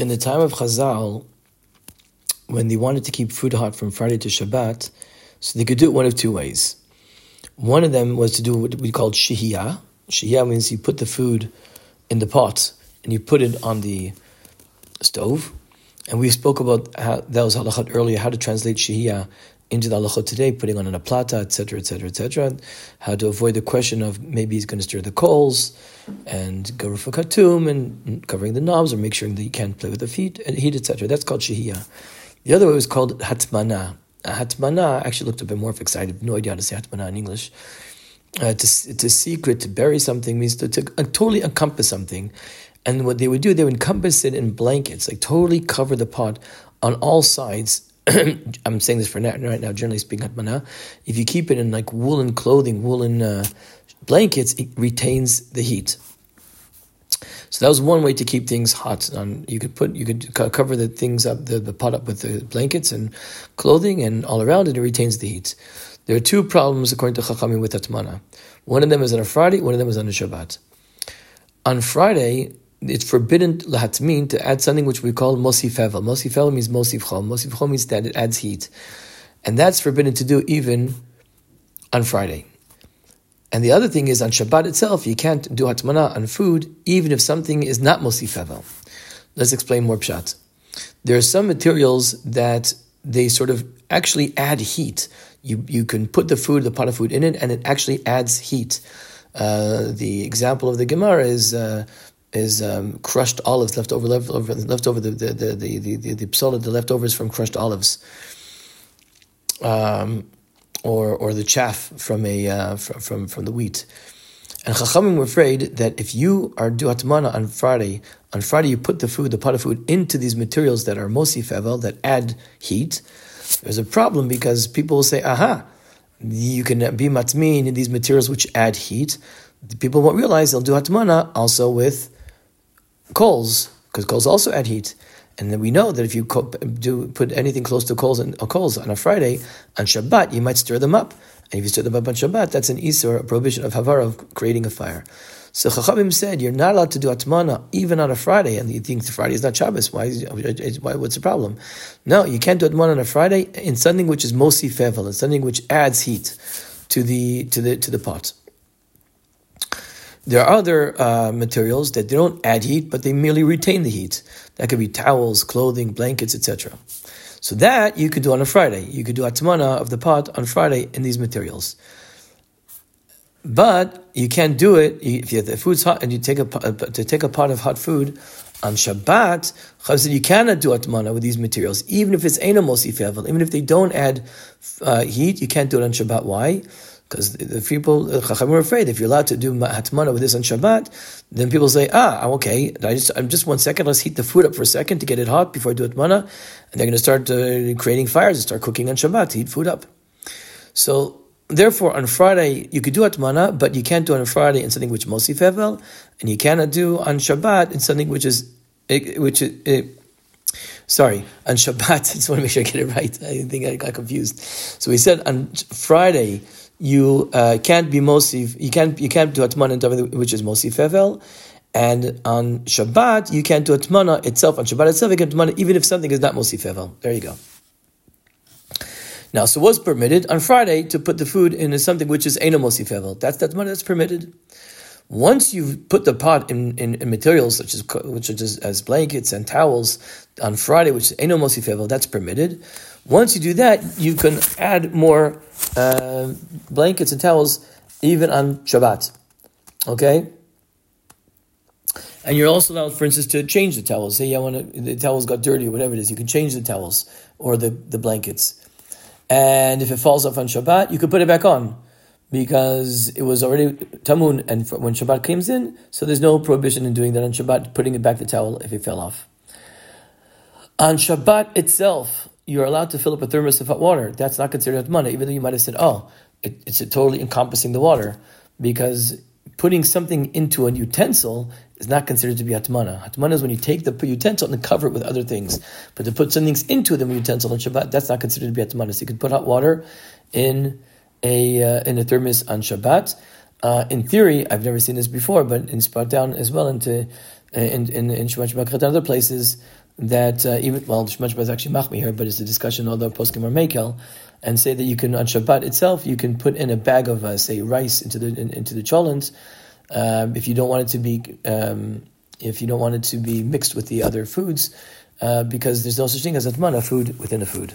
in the time of Chazal, when they wanted to keep food hot from Friday to Shabbat, so they could do it one of two ways. One of them was to do what we called shihiyah. Shihiyah means you put the food in the pot and you put it on the stove. And we spoke about how that was halachat earlier, how to translate shihiyah into the halachot today, putting on a plata, etc., etc., etc. How to avoid the question of maybe he's going to stir the coals and garuf katum and covering the knobs or make sure that you can't play with the feet and heat, etc. That's called shihiyah. The other way was called hatmana. hatmana actually looked a bit more excited. I have no idea how to say hatmana in English. Uh, to secret, to bury something means to, to uh, totally encompass something. And what they would do, they would encompass it in blankets, like totally cover the pot on all sides I'm saying this for now, right now, generally speaking, atmana, if you keep it in like woolen clothing, woolen uh, blankets, it retains the heat. So that was one way to keep things hot. On you could put you could cover the things up the, the pot up with the blankets and clothing, and all around it, it retains the heat. There are two problems according to Chachamim with atmana. One of them is on a Friday. One of them is on a Shabbat. On Friday, it's forbidden lahatmin to add something which we call mosif hevel. Means mosif chom. Mosif chom means that it adds heat, and that's forbidden to do even on Friday. And the other thing is on Shabbat itself, you can't do hatmana on food even if something is not mosif. Let's explain more pshat. There are some materials that they sort of actually add heat. You you can put the food, the pot of food in it, and it actually adds heat. Uh, the example of the Gemara is. Uh, is um, crushed olives left over left over left over the the the the the, the, the leftovers from crushed olives, um, or or the chaff from a uh, from, from from the wheat. And Chachamim were afraid that if you are do atmana on Friday, on Friday you put the food, the pot of food, into these materials that are mosif evel, that add heat, there's a problem because people will say, aha, you can be matmin in these materials which add heat. People won't realize they'll do atmana also with coals, because coals also add heat. And then we know that if you do put anything close to coals and uh, coals on a Friday, on Shabbat, you might stir them up. And if you stir them up on Shabbat, that's an isur, a prohibition of havara, of creating a fire. So Chachamim said, you're not allowed to do atmana even on a Friday, and you think Friday is not Shabbos. Why, uh, uh, uh, why? What's the problem? No, you can't do atmana on a Friday in something which is mosif evel, in something which adds heat to the to the to the pot. There are other uh, materials that they don't add heat, but they merely retain the heat. That could be towels, clothing, blankets, etc. So that you could do on a Friday. You could do atmana of the pot on Friday in these materials. But you can't do it if the food's hot and you take a to take a pot of hot food on Shabbat. Chav said you cannot do atmana with these materials, even if it's eno mosif evel, even if they don't add uh, heat. You can't do it on Shabbat. Why? Because the people, the Chachamim are afraid if you're allowed to do hatmana with this on Shabbat, then people say, ah, okay, I just, I'm just one second, let's heat the food up for a second to get it hot before I do hatmana, and they're going to start uh, creating fires and start cooking on Shabbat to heat food up. So, therefore, on Friday, you could do hatmana, but you can't do it on Friday in something which is mosif hevel, and you cannot do on Shabbat in something which is, which is, Sorry, on Shabbat, I just want to make sure I get it right. I think I got confused. So we said on Friday, you uh, can't be mosif, you can't you can't do atmana which is mosif evel, and on Shabbat you can't do atmana itself. On Shabbat itself you can atmana even if something is not mosif evel. There you go. Now, so what's permitted on Friday to put the food in something which is eno mosif evel? That's that that's permitted. Once you've put the pot in, in, in materials such as which is as blankets and towels on Friday, which is eno mosif evel, that's permitted. Once you do that, you can add more uh, blankets and towels even on Shabbat. Okay? And you're also allowed, for instance, to change the towels. Say, I want the towels got dirty or whatever it is. You can change the towels or the, the blankets. And if it falls off on Shabbat, you can put it back on because it was already tamun. And when Shabbat comes in, so there's no prohibition in doing that on Shabbat, putting it back the towel if it fell off. On Shabbat itself, you're allowed to fill up a thermos of hot water. That's not considered atmana, even though you might have said, oh, it, it's totally encompassing the water, because putting something into a utensil is not considered to be atmana. Atmana is when you take the utensil and cover it with other things. But to put something into the utensil on Shabbat, that's not considered to be atmana. So you can put hot water in a uh, in a thermos on Shabbat. Uh, in theory, I've never seen this before, but it's brought down as well into uh, in in, in and other places that uh, even well, Shemach is actually machmir here, but it's a discussion although poskim are mekel, and say that you can on Shabbat itself you can put in a bag of uh, say rice into the in, into the cholent um, if you don't want it to be um, if you don't want it to be mixed with the other foods uh, because there's no such thing as atmana food within a food.